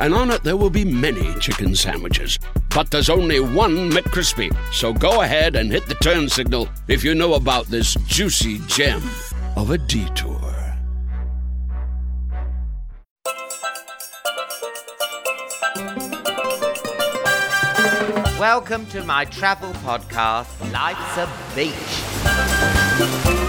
and on it there will be many chicken sandwiches. But there's only one McCrispy. So go ahead and hit the turn signal if you know about this juicy gem of a detour. Welcome to my travel podcast, Life's a Beach.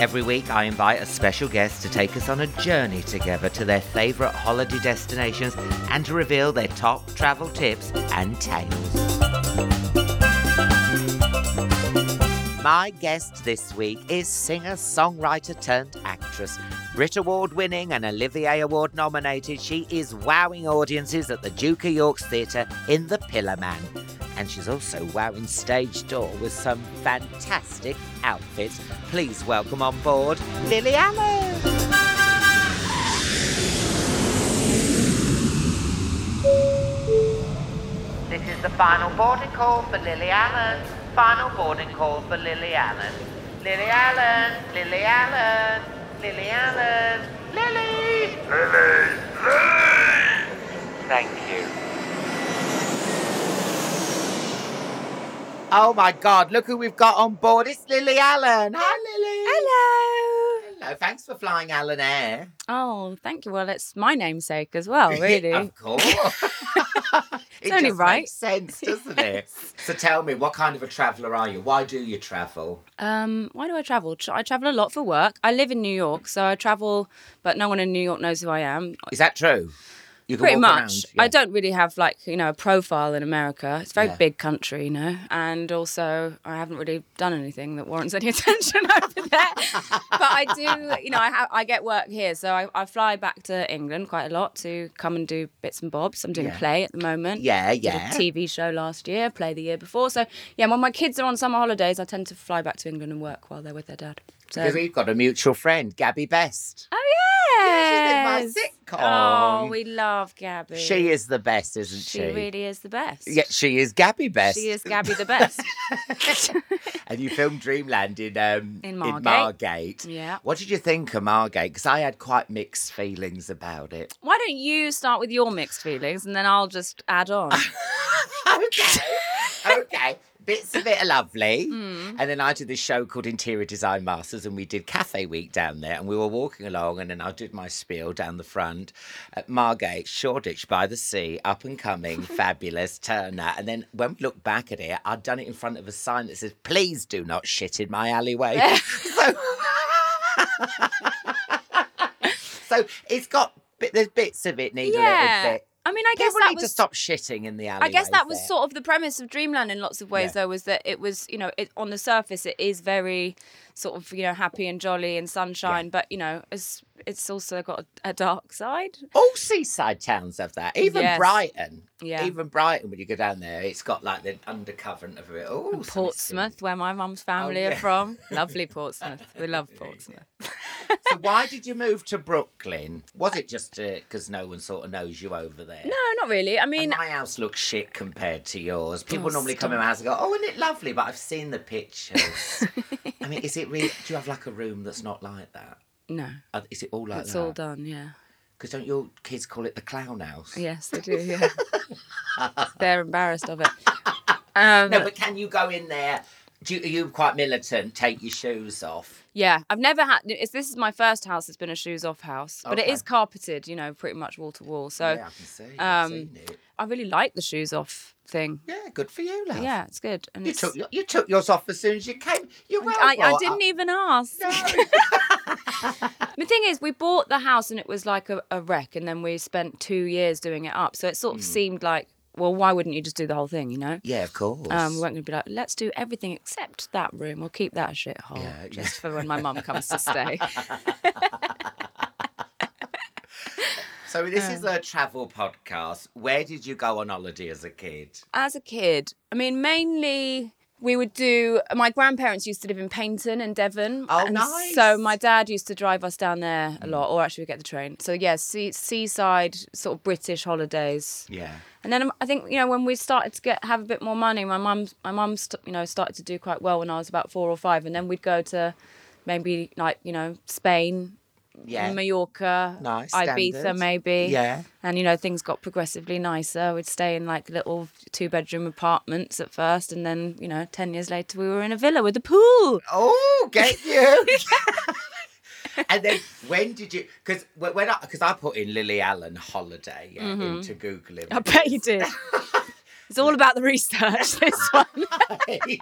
Every week, I invite a special guest to take us on a journey together to their favourite holiday destinations and to reveal their top travel tips and tales. My guest this week is singer, songwriter turned actress. Brit Award winning and Olivier Award nominated, she is wowing audiences at the Duke of York's Theatre in The Pillowman. And she's also wowing stage door with some fantastic outfits. Please welcome on board Lily Allen. This is the final boarding call for Lily Allen. Final boarding call for Lily Allen. Lily Allen, Lily Allen, Lily Allen, Lily! Lily! Lily! Thank you. Oh my god, look who we've got on board. It's Lily Allen. Hi, Lily. Hello. Hello, thanks for flying Allen Air. Oh, thank you. Well, it's my namesake as well, really. of course. it only right. makes sense, doesn't it? So tell me, what kind of a traveller are you? Why do you travel? Um, why do I travel? I travel a lot for work. I live in New York, so I travel, but no one in New York knows who I am. Is that true? Pretty much. around, yeah. I don't really have like you know a profile in America. It's a very Yeah. big country, you know, and also I haven't really done anything that warrants any attention over there. but I do, you know, I have I get work here, so I, I fly back to England quite a lot to come and do bits and bobs. I'm doing Yeah. a play at the moment. Yeah, Did a yeah. TV show last year, play the year before. So yeah, when my kids are on summer holidays, I tend to fly back to England and work while they're with their dad. So. Because we've got a mutual friend, Gabby Best. Oh Yeah, she's in my sitcom. Oh, we love Gabby. She is the best, isn't she? She really is the best. Yeah, she is Gabby Best. She is Gabby the best. and you filmed Dreamland in um In Margate. Margate. Yeah. What did you think of Margate? Because I had quite mixed feelings about it. Why don't you start with your mixed feelings and then I'll just add on? okay. okay. Bits of it are lovely. Hmm. And then I did this show called Interior Design Masters, and we did Cafe Week down there. And we were walking along, and then I did my spiel down the front at Margate, Shoreditch by the sea, up and coming, fabulous, Turner. And then when we look back at it, I'd done it in front of a sign that says, Please do not shit in my alleyway. so, so it's got, bit- there's bits of it need a little bit. I mean, I guess People that need to was. stop shitting in the alley. I guess that was sort of the premise of Dreamland in lots of ways, Yeah. though, was that it was, you know, it, on the surface, it is very sort of, you know, happy and jolly and sunshine, but, you know, it's, it's also got a, a dark side. All seaside towns have that. Even Yes. Brighton. Yeah. Even Brighton, when you go down there, it's got like the undercurrent of it. Oh, Portsmouth, where my mum's family oh, yeah. are from. Lovely Portsmouth. We love Portsmouth. So why did you move to Brooklyn? Was it just uh, because no one sort of knows you over there? No, not really. I And mean, my house looks shit compared to yours. People Oh, normally come in my house and go, "Oh, isn't it lovely?" But I've seen the pictures. I mean, is it really? Do you have like a room that's not like that? no. Uh, Is it all like It's that? all done, yeah. Because don't your kids call it the clown house? Yes, they do, yeah. They're embarrassed of it. Um, No, but can you go in there Do you, are you quite militant? Take your shoes off. Yeah, I've never had. It's, this is my first house that's been a shoes off house, but it Okay. is carpeted, you know, pretty much wall to wall. So yeah, I can see. I've um, seen it. I really like the shoes off thing. Yeah, good for you, love. Yeah, it's good. And You it's, took your- you took yours off as soon as you came. You're well. I, I didn't even ask. the thing is, we bought the house and it was like a, a wreck, and then we spent two years doing it up. So it Hmm. sort of seemed like, well, why wouldn't you just do the whole thing, you know? Yeah, of course. Um, we weren't going to be like, let's do everything except that room. We'll keep that shithole Yeah, just for when my mum comes to stay. so this is a travel podcast. Where did you go on holiday as a kid? As a kid, I mean, mainly we would do. My grandparents used to live in Paignton in Devon. Oh, and nice. So my dad used to drive us down there a lot, or actually we get the train. So yeah, sea, seaside sort of British holidays. Yeah. And then um, I think you know when we started to get have a bit more money, my mum my mum st- you know started to do quite well when I was about four or five, and then we'd go to maybe like you know Spain, Yeah. Mallorca, Nice, Ibiza standard. maybe. Yeah. And you know things got progressively nicer. We'd stay in like little two bedroom apartments at first, and then you know ten years later we were in a villa with a pool. Oh, get you. and then when did you? Because when I because I put in Lily Allen holiday yeah, into Google Mm-hmm. I bet you did. it's all about the research. This one.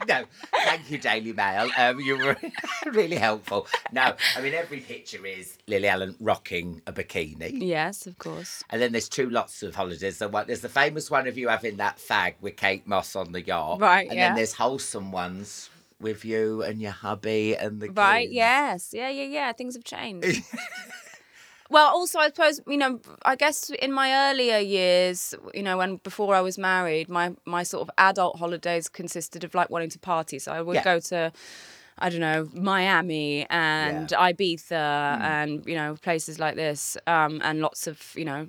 no, thank you, Daily Mail. Um, you were really helpful. No, I mean every picture is Lily Allen rocking a bikini. yes, of course. And then there's two lots of holidays. There's the famous one of you having that fag with Kate Moss on the yacht. Right, And yeah. then there's wholesome ones with you and your hubby and the kids. Right, kids. yes. Yeah, yeah, yeah. Things have changed. well, also, I suppose, you know, I guess in my earlier years, you know, when before I was married, my, my sort of adult holidays consisted of like wanting to party. So I would Yeah. go to, I don't know, Miami and Ibiza Mm. and, you know, places like this. Um, and lots of, you know,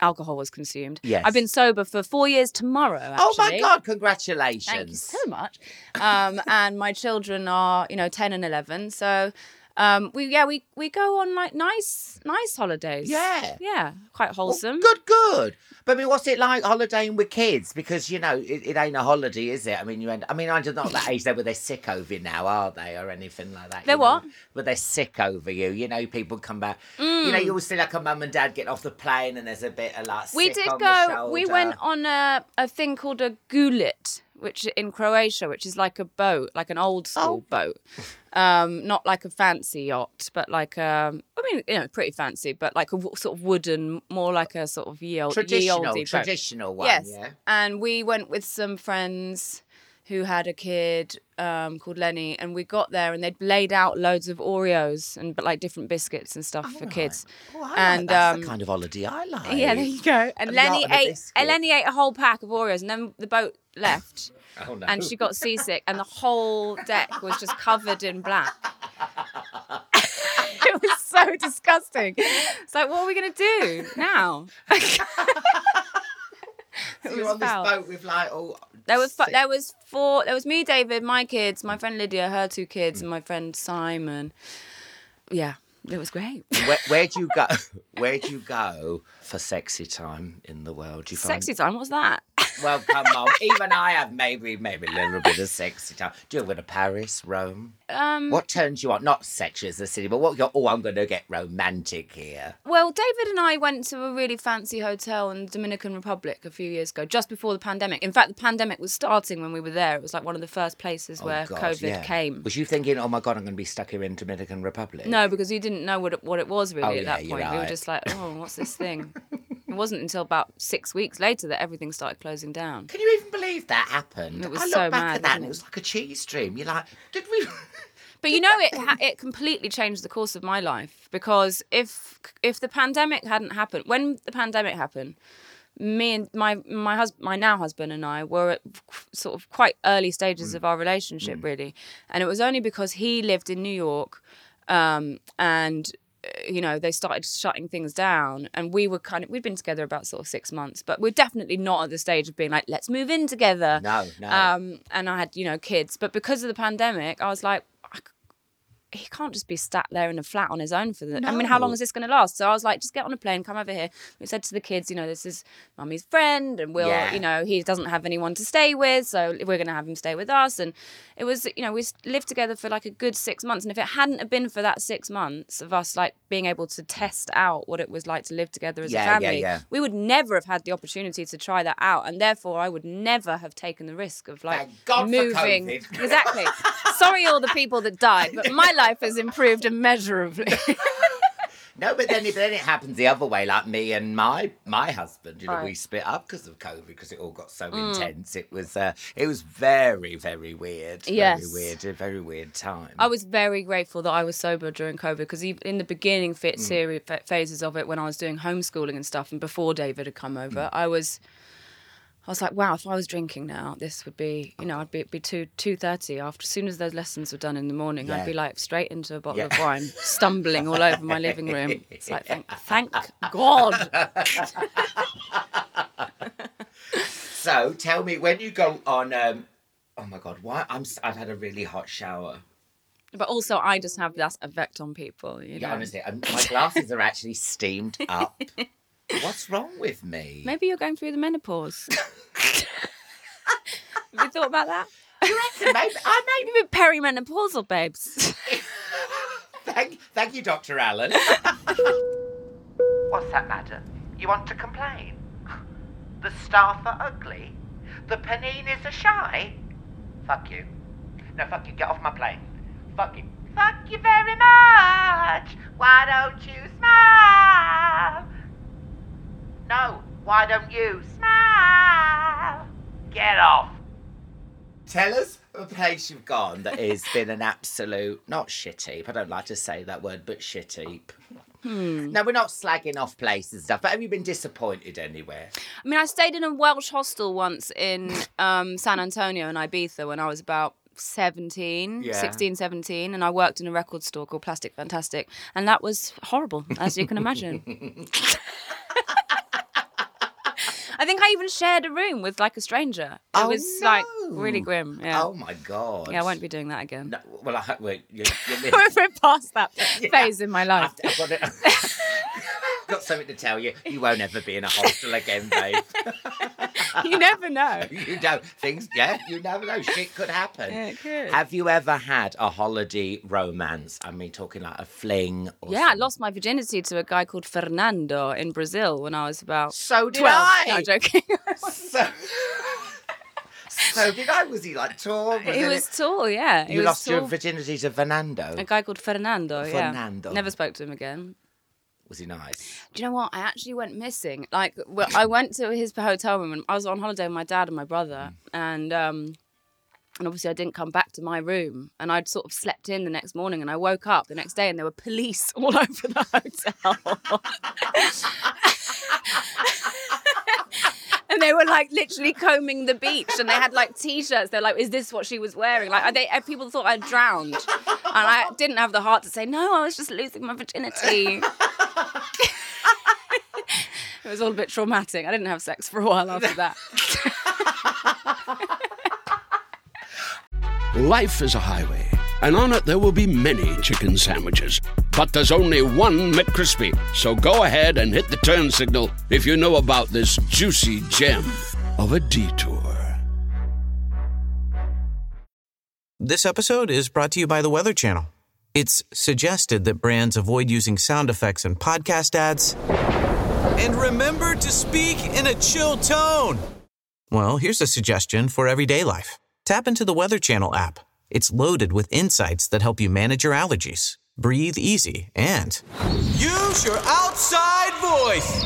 alcohol was consumed. Yes. I've been sober for four years tomorrow, actually. Oh my God, congratulations. Thank you so much. Um, and my children are, you know, ten and eleven. So um, we yeah we we go on like nice nice holidays. Yeah. yeah, quite Well, wholesome. good, good. But I mean, what's it like holidaying with kids? Because you know, it, it ain't a holiday, is it? I mean, you end. I mean, I'm just not that age there where they're sick over you now, are they, or anything like that? They're know? what? But they're sick over you. You know, people come back. You know, you always see like a mum and dad get off the plane, and there's a bit of like. Mm. we did go. We went on a a thing called a gulet, which in Croatia, which is like a boat, like an old school Oh. boat. Um, not like a fancy yacht, but like um, I mean, you know, pretty fancy, but like a w- sort of wooden, more like a sort of ye old, ye traditional, olde traditional one. yes. Yeah. And we went with some friends who had a kid um, called Lenny, and we got there and they'd laid out loads of Oreos and but like different biscuits and stuff for kids. Oh, I like- and that's um, the kind of holiday I like. yeah, there you go. And A Lenny lot of a ate and Lenny ate a whole pack of Oreos, and then the boat left. Oh, no. And she got seasick, and the whole deck was just covered in black. it was so disgusting. It's like, what are we gonna do now? so you're was on this boat with like all. There was sick- there was four. There was me, David, my kids, my friend Lydia, her two kids, and my mm. friend Simon. Yeah, it was great. Where, where'd you go? Where'd you go for sexy time in the world? You find- Sexy time. What's that? Well, come on. Even I have maybe maybe a little bit of sexy time. Do you go to Paris, Rome? Um, What turns you on? Not sexy as a city, but what you're. Oh, I'm going to get romantic here. Well, David and I went to a really fancy hotel in the Dominican Republic a few years ago, just before the pandemic. In fact, the pandemic was starting when we were there. It was like one of the first places where Oh, God, COVID yeah. came. Was you thinking, oh my God, I'm going to be stuck here in Dominican Republic? No, because you didn't know what it, what it was really Oh, at yeah, that point. We were right. just like, oh, what's this thing? it wasn't until about six weeks later that everything started closing down. Can you even believe that happened? It was I look so back mad, at that and it was like a cheese stream. You're like, did we? But you know, it it completely changed the course of my life because if if the pandemic hadn't happened, when the pandemic happened, me and my my husband, my now husband and I were at sort of quite early stages of our relationship, really, and it was only because he lived in New York, um, and you know they started shutting things down, and we were kind of we'd been together about sort of six months, but we're definitely not at the stage of being like let's move in together. No, no. Um, and I had you know kids, but because of the pandemic, I was like, he can't just be sat there in a flat on his own for the. I mean, how long is this going to last? So I was like, just get on a plane, come over here. We said to the kids, you know, this is mummy's friend, and we'll, Yeah. you know, he doesn't have anyone to stay with, so we're going to have him stay with us. And it was, you know, we lived together for like a good six months. And if it hadn't have been for that six months of us like being able to test out what it was like to live together as Yeah, a family, yeah. we would never have had the opportunity to try that out. And therefore, I would never have taken the risk of like Thank God for moving. Exactly. Sorry, all the people that died, but my life has improved immeasurably. No, but then, then it happens the other way. Like me and my my husband, you know, we Right. Mm. split up because of COVID because it all got so intense. It was uh, it was very very weird. Yes. very weird, a very weird time. I was very grateful that I was sober during COVID because in the beginning Mm. fit series phases of it, when I was doing homeschooling and stuff, and before David had come over, Mm. I was. I was like, wow, if I was drinking now, this would be, you know, I'd be, be two two thirty after as soon as those lessons were done in the morning, Yeah. I'd be like straight into a bottle Yeah. of wine, stumbling all over my living room. It's like, thank, thank God. So tell me when you go on. Um, oh my god, why I'm I've had a really hot shower. But also, I just have that effect on people. You Yeah, know? honestly, um, my glasses are actually steamed up. What's wrong with me? Maybe you're going through the menopause. have you thought about that? Maybe, I may Maybe perimenopausal, babes. Thank, thank you, Dr. Allen. What's that, madam? You want to complain? The staff are ugly? The paninis are shy? Fuck you. No, fuck you. Get off my plane. Fuck you. Fuck you very much. Why don't you smile? No, why don't you smile? Get off. Tell us a place you've gone that has been an absolute, not shit heap. I don't like to say that word, but shit heap. No, we're not slagging off places and stuff, but have you been disappointed anywhere? I mean, I stayed in a Welsh hostel once in um, San Antonio and Ibiza when I was about 17, Yeah. 16, 17, and I worked in a record store called Plastic Fantastic, and that was horrible, as you can imagine. I think I even shared a room with like a stranger. It Oh, was like really grim. Yeah. Oh my god. Yeah, I won't be doing that again. No, well, I well, you, you We're past that phase in my life. I've, I've got, it, got something to tell you. You won't ever be in a hostel again, babe. you never know. you don't. Things, yeah, you never know. Shit could happen. Yeah, it could. Have you ever had a holiday romance? I mean, talking like a fling. Or Yeah, I lost my virginity to a guy called Fernando in Brazil when I was about So did 12. I. No, I'm joking. So, so did I? Was he like tall? Was he it- was tall, yeah. You lost your tall. virginity to Fernando. A guy called Fernando, yeah. Fernando. Never spoke to him again. Was he nice? Do you know what? I actually went missing. Like, well, I went to his hotel room and I was on holiday with my dad and my brother, and um, and obviously I didn't come back to my room, and I'd sort of slept in the next morning, and I woke up the next day, and there were police all over the hotel. And they were like literally combing the beach, and they had like t-shirts. They're like, "Is this what she was wearing?" Like, they people thought I'd drowned, and I didn't have the heart to say no. I was just losing my virginity. It was all a bit traumatic. I didn't have sex for a while after that. Life is a highway, and on it there will be many chicken sandwiches. But there's only one McCrispy. So go ahead and hit the turn signal if you know about this juicy gem of a detour. This episode is brought to you by the Weather Channel. It's suggested that brands avoid using sound effects in podcast ads. And remember to speak in a chill tone. Well, here's a suggestion for everyday life tap into the Weather Channel app. It's loaded with insights that help you manage your allergies, breathe easy, and use your outside voice.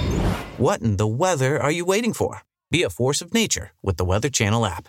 What in the weather are you waiting for? Be a force of nature with the Weather Channel app.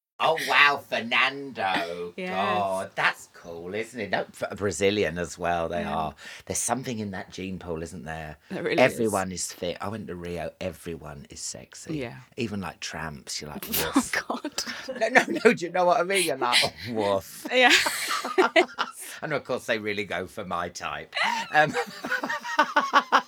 Oh wow, Fernando! Yes. God, that's cool, isn't it? No, for- Brazilian as well. They Yeah. are. There's something in that gene pool, isn't there? There really is. Everyone is. fit. I went to Rio. Everyone is sexy. Yeah. Even like tramps. You're like, Oh woof. God. no, no, no. Do you know what I mean? You're like, oh, woof. Yeah. And of course, they really go for my type. Um,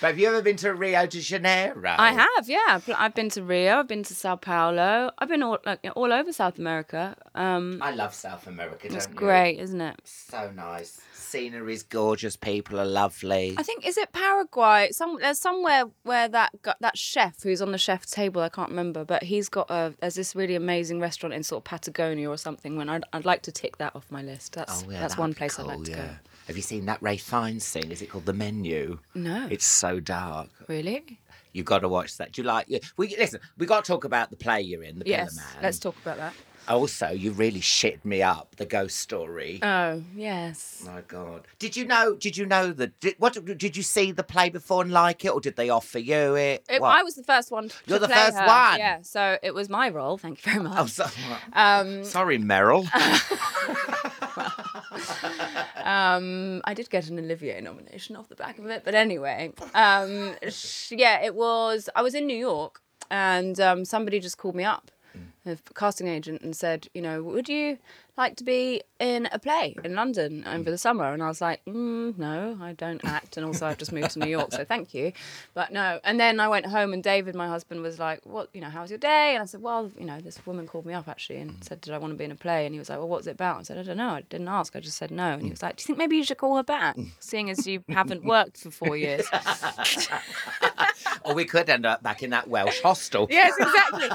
but have you ever been to Rio de Janeiro? I have, yeah. I've been to Rio. I've been to Sao Paulo. I've been all like all over South America. Um, I love South America. it's you? great, isn't it? So nice. Scenery is gorgeous. People are lovely. I think is it Paraguay? Some there's somewhere where that that chef who's on the chef table. I can't remember, but he's got a there's this really amazing restaurant in sort of Patagonia or something. When I'd, I'd like to tick that off my list. That's Oh, yeah, that's one place I'd like cool, to go. Have you seen that Ralph Fiennes thing? Is it called The Menu? No. It's so dark. Really? You've got to watch that. Do you like? We listen. We got to talk about the play you're in, the Yes. Pillar Man. Let's talk about that. Also, you really shit me up. The ghost story. Oh yes. My God! Did you know? Did you know that? Did, what did you see the play before and like it, or did they offer you it? It, I was the first one. To You're the first her. one? Yeah, so it was my role. Thank you very much. Oh, so, Um, sorry, Meryl. Um, I did get an Olivier nomination off the back of it, but anyway, um, yeah, it was. I was in New York, and um, somebody just called me up, a casting agent, and said, you know, would you like to be in a play in London over the summer? And I was like, mm, no, I don't act, and also I've just moved to New York, so thank you, but no. And then I went home, and David, my husband, was like, what, you know, how was your day? And I said, well, you know, this woman called me up actually and said, did I want to be in a play? And he was like, well, what's it about? I said, I don't know. I didn't ask. I just said no. And he was like, do you think maybe you should call her back, seeing as you haven't worked for four years? or we could end up back in that Welsh hostel. yes, exactly.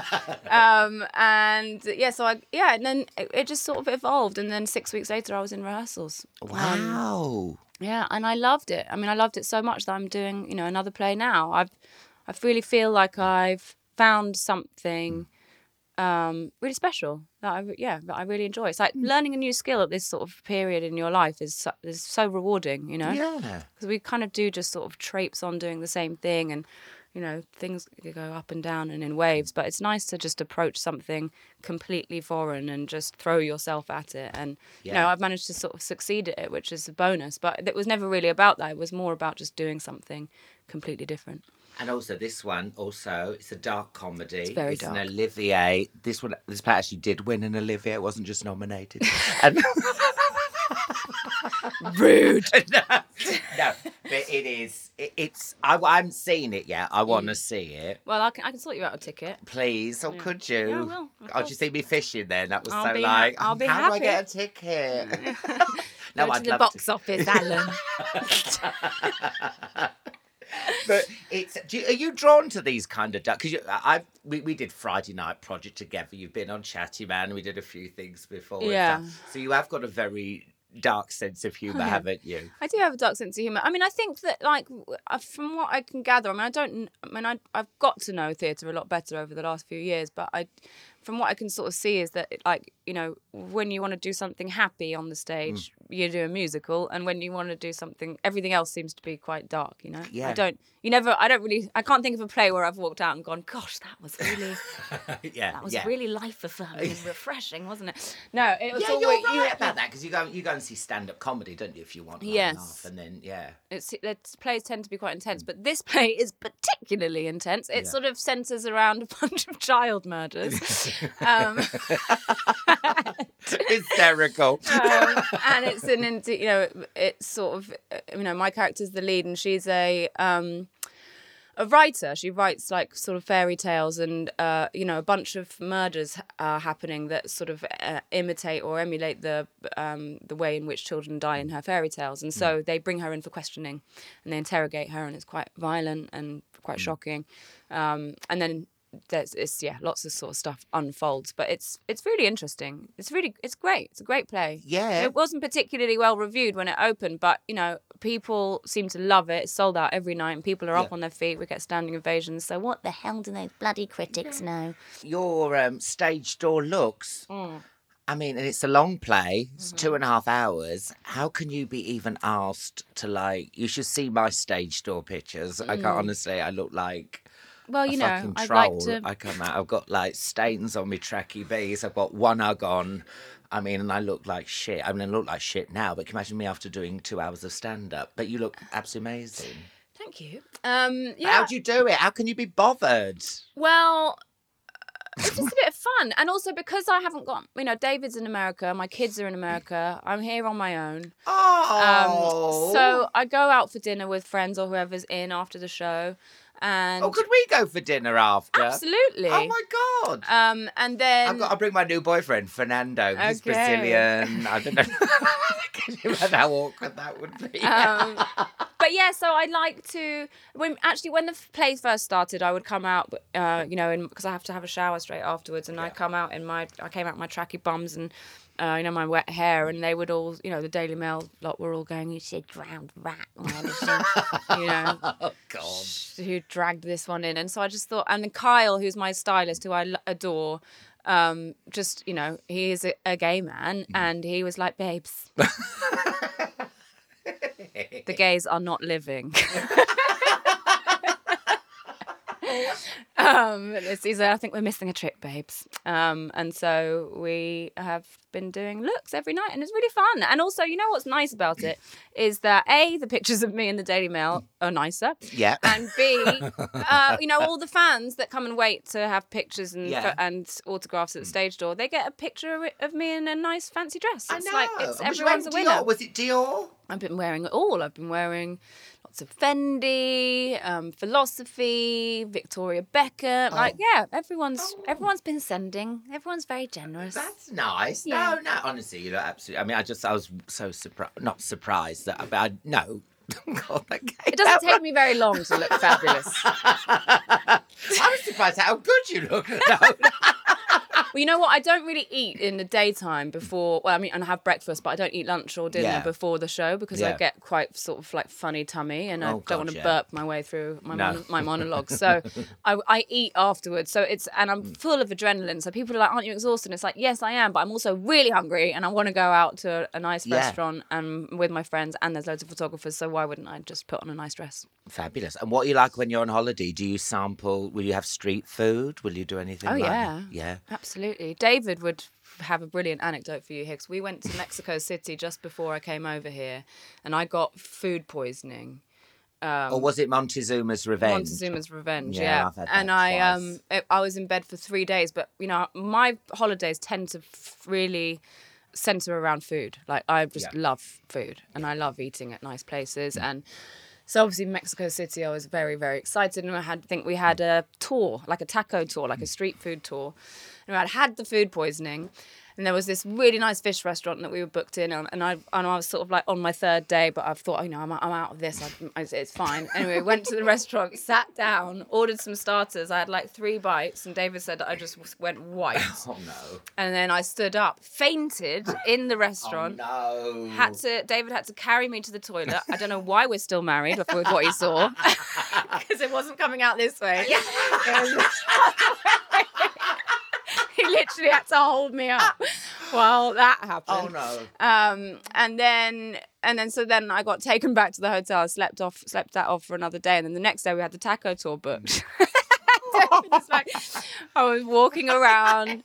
Um, and yeah, so I yeah, and then it, it just sort of evolved, and then six weeks later, I was in rehearsals. Um, Wow. yeah, and I loved it. I mean, I loved it so much that I'm doing you know another play now. I've I really feel like I've found something um, really special that I yeah that I really enjoy. It's like learning a new skill at this sort of period in your life is so, is so rewarding, you know Yeah. because we kind of do just sort of traipse on doing the same thing and you know things go up and down and in waves but it's nice to just approach something completely foreign and just throw yourself at it and you know i've managed to sort of succeed at it which is a bonus but it was never really about that it was more about just doing something completely different And also this one, also it's a dark comedy. It's very an dark. Olivier. This one, this play actually did win an Olivier. It wasn't just nominated. and rude. no, no, but it is. It, it's. I, I haven't seen it yet. I want to mm. see it. well i can, I can sort you out a ticket Please, oh, or could you? Yeah, I will, of Oh, did you course. see me fishing then? That was I'll so be ha- like, I'll be how do I get a ticket? no, go to the box office alan but it's do you, are you drawn to these kind of because I we, we did Friday night project together. You've been on Chatty Man. We did a few things before. and Yeah. stuff. So you have got a very dark sense of humour, haven't you? I do have a dark sense of humor. I mean, I think that, like, uh, from what I can gather, I mean, I don't, I mean, I, I've got to know theatre a lot better over the last few years, but I, from what I can sort of see, is that, like, you know, when you want to do something happy on the stage, mm. you do a musical, and when you want to do something, everything else seems to be quite dark, you know? Yeah. I don't, you never, I don't really, I can't think of a play where I've walked out and gone, gosh, that was really, yeah, that was yeah. really life affirming and refreshing, wasn't it? No, it was Yeah, you're right you- about that because you go you go and see stand up comedy, don't you? If you want, Yes. laugh, and then yeah, it's the plays tend to be quite intense, mm. but this play is particularly intense. It sort of centres around a bunch of child murders, um, hysterical. um, and it's an you know it's sort of uh, you know my character's the lead, and she's a um, a writer. She writes like sort of fairy tales, and uh, you know a bunch of murders are happening that sort of uh, imitate or emulate the um, the way in which children die in her fairy tales. And so they bring her in for questioning, and they interrogate her, and it's quite violent and quite shocking. Um, and then there's it's yeah lots of sort of stuff unfolds but it's it's really interesting it's really it's great it's a great play Yeah. it wasn't particularly well reviewed when it opened but you know people seem to love it it's sold out every night and people are up Yeah. on their feet we get standing ovations so what the hell do those bloody critics know Your um, stage door looks. Mm. I mean, and it's a long play. It's Mm-hmm. two and a half hours. How can you be even asked to like? You should see my stage door pictures. I Mm. can't honestly. I look like Well, you know, I'd like to. I come out. I've got like stains on my tracky bees. I've got one ug on. I mean, and I look like shit. I mean, I look like shit now. But can you imagine me after doing two hours of stand up? But you look absolutely amazing. Thank you. Um, yeah. How do you do it? How can you be bothered? Well, it's just a bit of fun, and also because I haven't got, you know, David's in America, my kids are in America. I'm here on my own. Oh, Um, so I go out for dinner with friends or whoever's in after the show, and oh, could we go for dinner after? absolutely. Oh my god. Um, and then I've got to bring my new boyfriend, Fernando. He's Okay. Brazilian. I don't know. Can you imagine how awkward that would be? um, but yeah, so I like to when actually when the play first started, I would come out, uh, you know, because I have to have a shower straight afterwards, and I come out in my I came out in my tracky bums and. Uh, you know my wet hair, and they would all, you know, the Daily Mail lot were all going, "You said drowned rat," you know, oh god. who dragged this one in. And so I just thought, and then Kyle, who's my stylist, who I adore, um, just you know, he is a, a gay man, and he was like, "Babes, the gays are not living." um, I think we're missing a trick, babes. Um, and so we have been doing looks every night, and it's really fun. And also, you know what's nice about it is that a the pictures of me in the Daily Mail are nicer, Yeah. and b uh, you know all the fans that come and wait to have pictures and Yeah. and autographs at the stage door, they get a picture of, me in a nice fancy dress. I It's know. like it's everyone's a winner. Dior? Was it Dior? I've been wearing it all. I've been wearing lots of Fendi, um, Philosophy, Victoria Beckham. Like, yeah, everyone's everyone's been sending. Everyone's very generous. Oh. That's nice. Yeah. No, no. Honestly, you know, absolutely. I mean, I just, I was so surprised. Not surprised that, but I no. God, It doesn't take me very long to look fabulous. I was surprised how good you look. No. Well, you know what? I don't really eat in the daytime before. Well, I mean, and I have breakfast, but I don't eat lunch or dinner Yeah. before the show because I get quite sort of like funny tummy, and I Oh, don't God, want to yeah. burp my way through my No. mon- my monologue. So I, I eat afterwards. So it's and I'm Mm. full of adrenaline. So people are like, "Aren't you exhausted?" And it's like, "Yes, I am," but I'm also really hungry, and I want to go out to a nice Yeah. restaurant and with my friends. And there's loads of photographers, so why wouldn't I just put on a nice dress? Fabulous. And what are you like when you're on holiday? Do you sample? Will you have street food? Will you do anything? Oh like yeah, yeah. absolutely. David would have a brilliant anecdote for you, Hicks. We went to Mexico City just before I came over here, and I got food poisoning. or was it Montezuma's Revenge? Montezuma's Revenge, Yeah, yeah. And that I um it, I was in bed for three days, but you know my holidays tend to f- really center around food. Like I just Yeah. love food, and I love eating at nice places and. So obviously Mexico City, I was very very excited, and I had I think we had a tour, like a taco tour, like a street food tour, and I had had the food poisoning, and there was this really nice fish restaurant that we were booked in on, and I and I was sort of like on my third day, but I thought, oh, you know, I'm, I'm out of this, I, it's fine. Anyway, went to the restaurant, sat down, ordered some starters. I had like three bites, and David said that I just went white, Oh no. and then I stood up, fainted in the Oh restaurant. no. Had to. David had to carry me to the toilet. I don't know why we're still married with what he saw, because it wasn't coming out this way. He literally had to hold me up while that happened. Oh no. Um, and then and then so then I got taken back to the hotel, slept off, slept that off for another day, and then the next day we had the taco tour booked. Like, I was walking around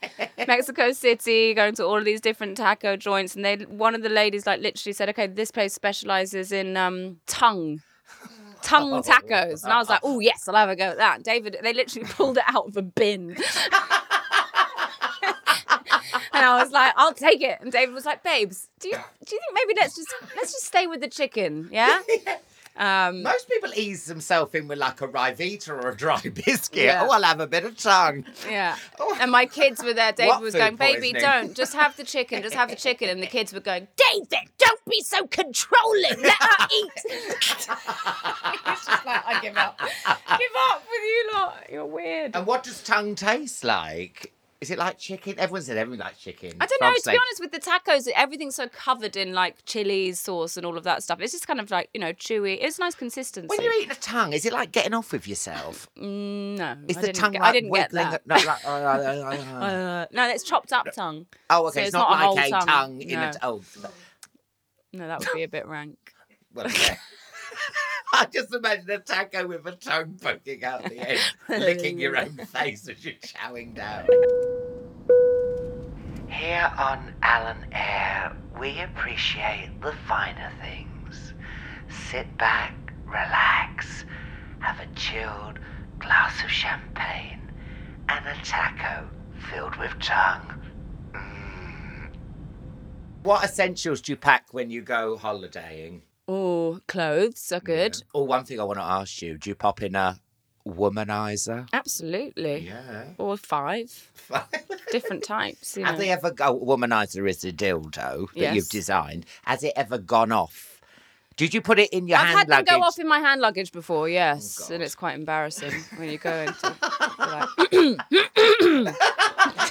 Mexico City, going to all of these different taco joints, and they one of the ladies like literally said, "Okay, this place specializes in um, tongue." Tongue tacos, and I was like, "Oh yes, I'll have a go at that." David, they literally pulled it out of a bin, and I was like, "I'll take it." And David was like, "Babes, do you do you think maybe let's just let's just stay with the chicken, yeah?" Um, Most people ease themselves in with like a Ryvita or a dry biscuit. Yeah. Oh, I'll have a bit of tongue. yeah. And my kids were there. David What was going, "Baby, poisoning?" don't just have the chicken, just have the chicken." And the kids were going, "David, don't be so controlling. Let her eat." it's just like I give up, give up with you lot. You're weird. And what does tongue taste like? Is it like chicken? Everyone said everyone likes chicken. I don't know. To be honest, with the tacos, everything's so covered in like chilies, sauce, and all of that stuff. It's just kind of like you know chewy. It's a nice consistency. When you're eating a tongue, is it like getting off with yourself? Mm, no, Is I the tongue get, like I didn't get that. No, like, uh, uh, no, it's chopped up tongue. oh, so okay. it's it's, not, not a like a tongue. tongue, in No. a. T- oh, No, that would be a bit rank. well, okay. I just imagine a taco with a tongue poking out the end, licking your own face as you're chowing down. Here on Alan Air, we appreciate the finer things. Sit back, relax, have a chilled glass of champagne and a taco filled with tongue. Mm. What essentials do you pack when you go holidaying? Oh, clothes are good. Oh, one thing I want to ask you: Do you pop in a womanizer? Absolutely. Yeah. Or five. Different types. You Have know. they ever go? Womanizer is a dildo that Yes. you've designed. Has it ever gone off? Did you put it in your I've hand had them luggage? Oh, go off in my hand luggage before, oh, yes, and it's quite embarrassing when you go into. like,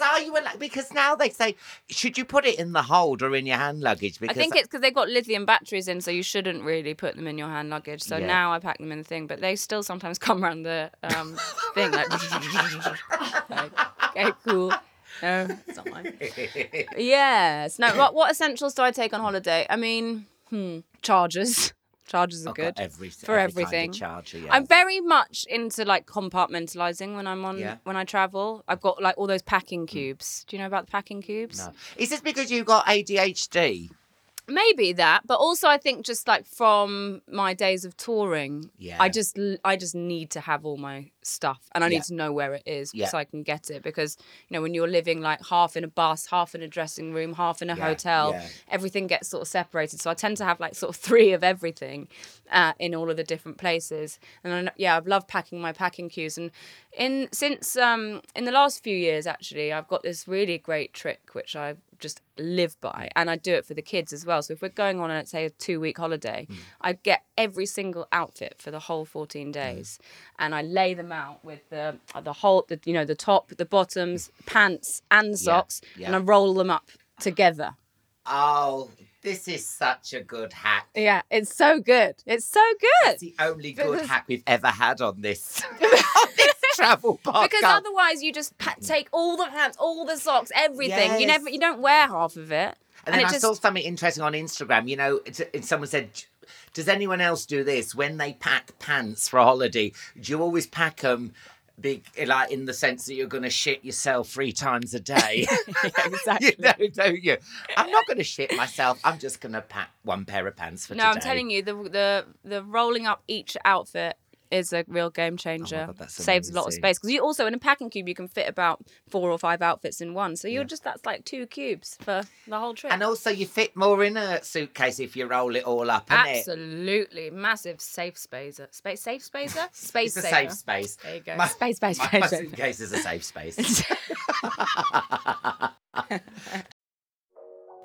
Because are you allowed? Because now they say, should you put it in the hold or in your hand luggage? Because I think it's because they've got lithium batteries in, so you shouldn't really put them in your hand luggage. So Yeah. now I pack them in the thing, but they still sometimes come around the um, thing like, like, okay, cool. No, it's not mine. Yes. No. What what essentials do I take on holiday? I mean, hmm, chargers. Chargers are good every- for every everything. charger, yeah. I'm very much into like compartmentalizing when I'm on Yeah. when I travel. I've got like all those packing mm. cubes. Do you know about the packing cubes? No. Is this because you got ADHD? Maybe that but also i think just like from my days of touring Yeah. i just i just need to have all my stuff and i Yeah. need to know where it is Yeah. so i can get it because you know when you're living like half in a bus half in a dressing room half in a Yeah, hotel everything gets sort of separated so i tend to have like sort of three of everything uh, in all of the different places and I, yeah i've loved packing my packing cues and in since um in the last few years actually i've got this really great trick which i just live by mm. and I do it for the kids as well. So if we're going on, let's say, a two week holiday, Mm. I get every single outfit for the whole 14 mm. days and I lay them out with the uh, the whole, the, you know, the top, the bottoms, pants and socks yeah. and I roll them up together. Oh, this is such a good hack. Yeah, it's so good. It's so good. It's the only good Because- hack we've ever had on this, on this travel. Because otherwise, you just pa- take all the pants, all the socks, everything. You never, you don't wear half of it, And then it I just saw something interesting on Instagram. You know, it's, it's someone said, "Does anyone else do this when they pack pants for a holiday? Do you always pack them?" Big, like in the sense that you're going to shit yourself three times a day. exactly. you know, don't you? I'm not going to shit myself. I'm just going to pack one pair of pants for No, today. I'm telling you, the the the rolling up each outfit is a real game oh changer. Oh God, Saves a lot of space because you also in a packing cube you can fit about four or five outfits in one. So you're just that's like two cubes for the whole trip. And also, you fit more in a suitcase if you roll it all up? Absolutely, massive safe spacer. Space safe spacer. Space It's a safe space. There you go. My- space, space, My, space. my suitcase is a safe space.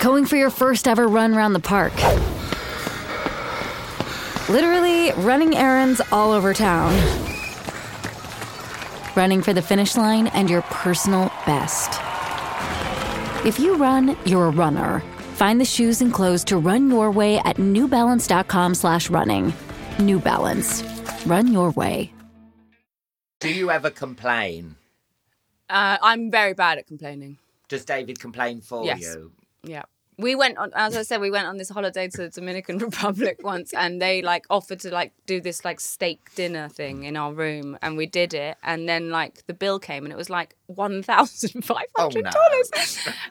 Going for your first ever run around the park. Literally running errands all over town. Running for the finish line and your personal best. If you run, you're a runner. Find the shoes and clothes to run your way at newbalance.com slash running. New Balance. Run your way. Do you ever complain? Uh, I'm very bad at complaining. Does David complain for Yes. you? Yeah. we went on as i said we went on this holiday to the dominican republic once and they like offered to like do this like steak dinner thing in our room and we did it and then like the bill came and it was like $1500 Oh, no.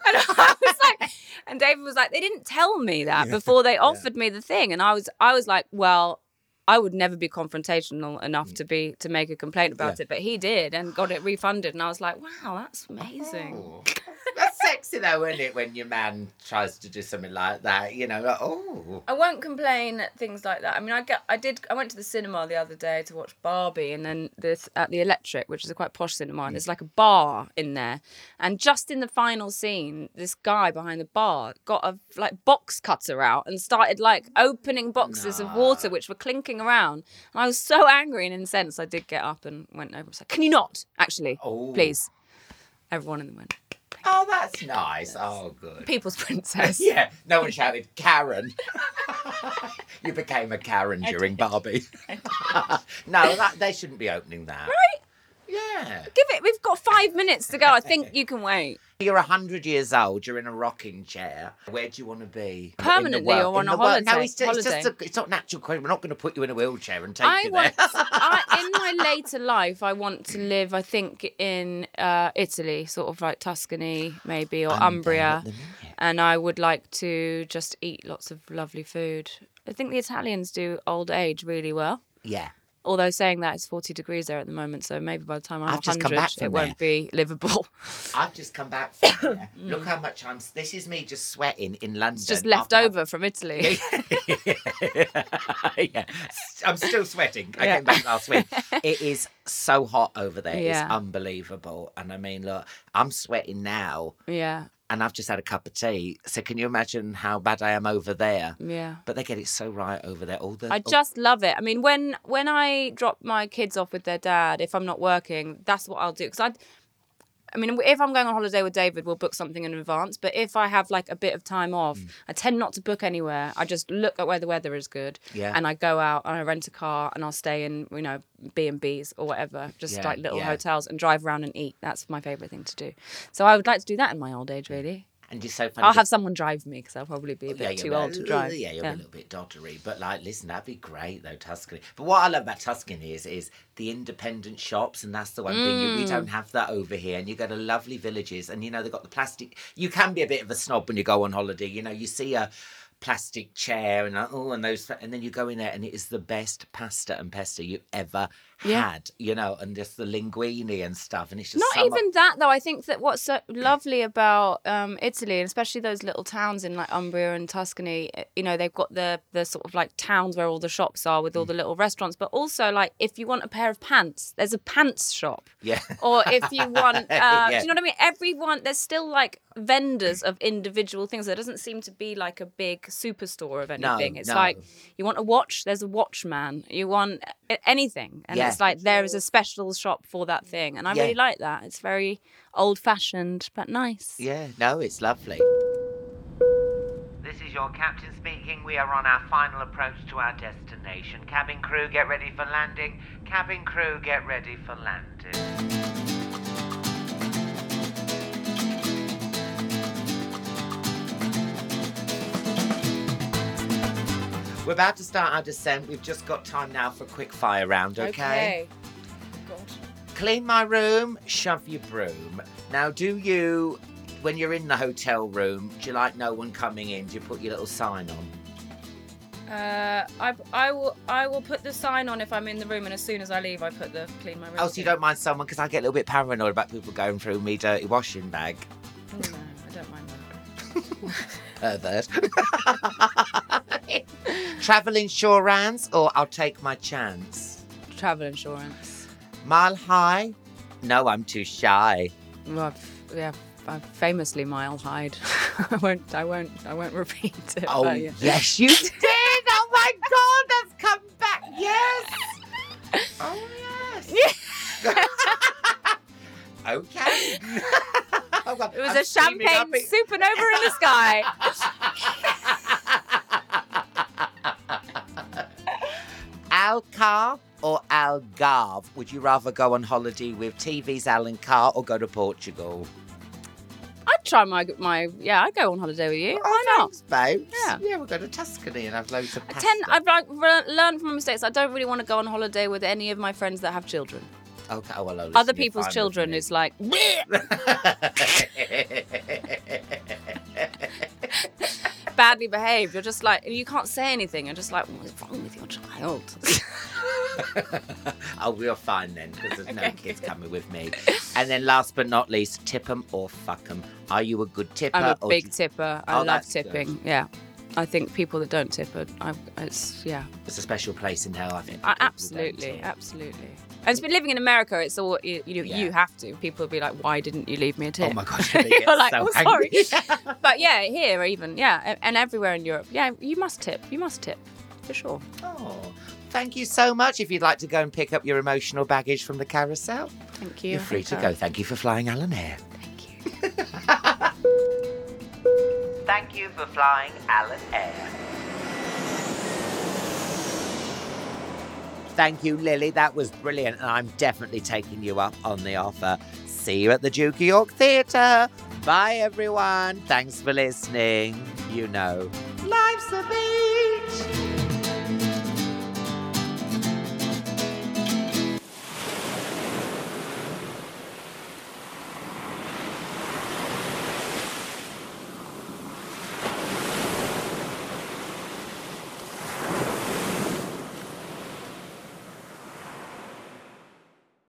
and i was like and david was like they didn't tell me that before they offered me the thing and i was i was like well I would never be confrontational enough to be to make a complaint about it, but he did and got it refunded, and I was like, "Wow, that's amazing." Oh. That's sexy though, isn't it, when your man tries to do something like that? You know, like, oh. I won't complain at things like that. I mean, I get, I did, I went to the cinema the other day to watch Barbie, and then this at the Electric, which is a quite posh cinema, and mm. there's like a bar in there, and just in the final scene, this guy behind the bar got a like box cutter out and started like opening boxes of water which were clinking around, and I was so angry and incensed, I did get up and went over and said, "Can you not actually, Oh. please?" Everyone in the went. Oh, that's nice. Oh, good. People's princess. Yeah, no one shouted, Karen. you became a Karen during Barbie. no, that, they shouldn't be opening that. Right? Yeah. Give it. We've got five minutes to go. I think you can wait. You're 100 years old, you're in a rocking chair. Where do you want to be? Permanently world- or on a the world? No, holiday- it's, just, it's, just a, it's not a natural question. We're not going to put you in a wheelchair and take I you want, there. I, in my later life, I want to live. I think in uh, Italy, sort of like Tuscany, maybe or Umbria, and I would like to just eat lots of lovely food. I think the Italians do old age really well. yeah. Although saying that it's 40 degrees there at the moment, so maybe by the time I'm I've just come 100, back from it won't be livable. I've just come back from there. Look how much I'm. This is me just sweating in London. It's just left after over from Italy. yeah. I'm still sweating. I Yeah. came back last week. It is so hot over there. Yeah. It's unbelievable. And I mean, look, I'm sweating now yeah, and I've just had a cup of tea. So can you imagine how bad I am over there? yeah. But they get it so right over there. All the I all- just love it. I mean, when when I drop my kids off with their dad, if I'm not working, that's what I'll do. Because I, I mean, if I'm going on holiday with David, we'll book something in advance. But if I have like a bit of time off, Mm. I tend not to book anywhere. I just look at where the weather is good, Yeah. and I go out and I rent a car and I'll stay in, you know, B and B's or whatever, just Yeah, like little yeah. hotels and drive around and eat. That's my favorite thing to do. So I would like to do that in my old age, really. And you're so funny. I'll have someone drive me because I'll probably be a bit Yeah, too old to drive. Yeah, you're a little bit doddery. But like, listen, that'd be great though, Tuscany. But what I love about Tuscany is is the independent shops, and that's the one thing you, we Mm. don't have that over here. And you go to lovely villages, and you know they've got the plastic. You can be a bit of a snob when you go on holiday. You know, you see a plastic chair and oh, and those, and then you go in there, and it is the best pasta and pesto you ever Yeah. had. You know, and just the linguine and stuff, and it's just Not even that though. I think that what's so lovely about um, Italy, and especially those little towns in like Umbria and Tuscany, eh, you know, they've got the the sort of like towns where all the shops are with all Mm. the little restaurants. But also, like, if you want a pair of pants, there's a pants shop. Yeah. Or if you want, uh, Yeah. do you know what I mean? Everyone, there's still like vendors of individual things. There doesn't seem to be like a big superstore of anything. No, it's no. like you want a watch, there's a watchman. You want anything, and Yeah. It's like there is a special shop for that thing, and I Yeah. really like that. It's very old fashioned but nice. Yeah, no, it's lovely. This is your captain speaking. We are on our final approach to our destination. Cabin crew, get ready for landing. Cabin crew, get ready for landing. We're about to start our descent. We've just got time now for a quick fire round, okay? Okay. God. Clean my room, shove your broom. Now, do you, when you're in the hotel room, do you like no one coming in? Do you put your little sign on? Uh, I, I will I will put the sign on if I'm in the room, and as soon as I leave, I put the clean my room. Oh, so you don't mind someone? Because I get a little bit paranoid about people going through me dirty washing bag. Oh, no, I don't mind that. Pervert. Travel insurance or I'll take my chance? Travel insurance. Mile high? No, I'm too shy. Well, I've, yeah, I'm famously mile hide. I won't. I won't. I won't repeat it. Oh, but yeah. yes, you did. Oh, my God, that's come back. Yes. Oh, yes. okay. It was a champagne supernova in the sky. Alcar or Algarve? Would you rather go on holiday with TV's Alan Carr or go to Portugal? I'd try my my. Yeah, I'd go on holiday with you. Oh, Why not? thanks, babes. Yeah. Yeah, we'll go to Tuscany and have loads of I pasta. tend, I've like re- learned from my mistakes. I don't really want to go on holiday with any of my friends that have children. Okay, oh, well, Other people's children is like badly behaved. You're just like you can't say anything. You're just like, what's wrong with your child? oh, we're fine then because there's no kids coming with me. And then last but not least, tip 'em or fuck 'em. Are you a good tipper? I'm a or big do tipper. I Oh, love that's good. tipping. Yeah, I think people that don't tip are, I, it's yeah, It's a special place in hell, I think. I, for people who don't absolutely, absolutely. And it's been living in America. It's all you, you, Yeah. you have to. People will be like, "Why didn't you leave me a tip?" Oh my gosh, they get You're like, so "Oh, sorry." but yeah, here even yeah, and everywhere in Europe, yeah, you must tip. You must tip for sure. Oh, thank you so much. If you'd like to go and pick up your emotional baggage from the carousel, Thank you. you're free to go. Thank you for flying Alan Air. Thank you. Thank you for flying Alan Air. Thank you, Lily. That was brilliant, and I'm definitely taking you up on the offer. See you at the Duke of York Theatre. Bye, everyone. Thanks for listening. You know, life's a beach.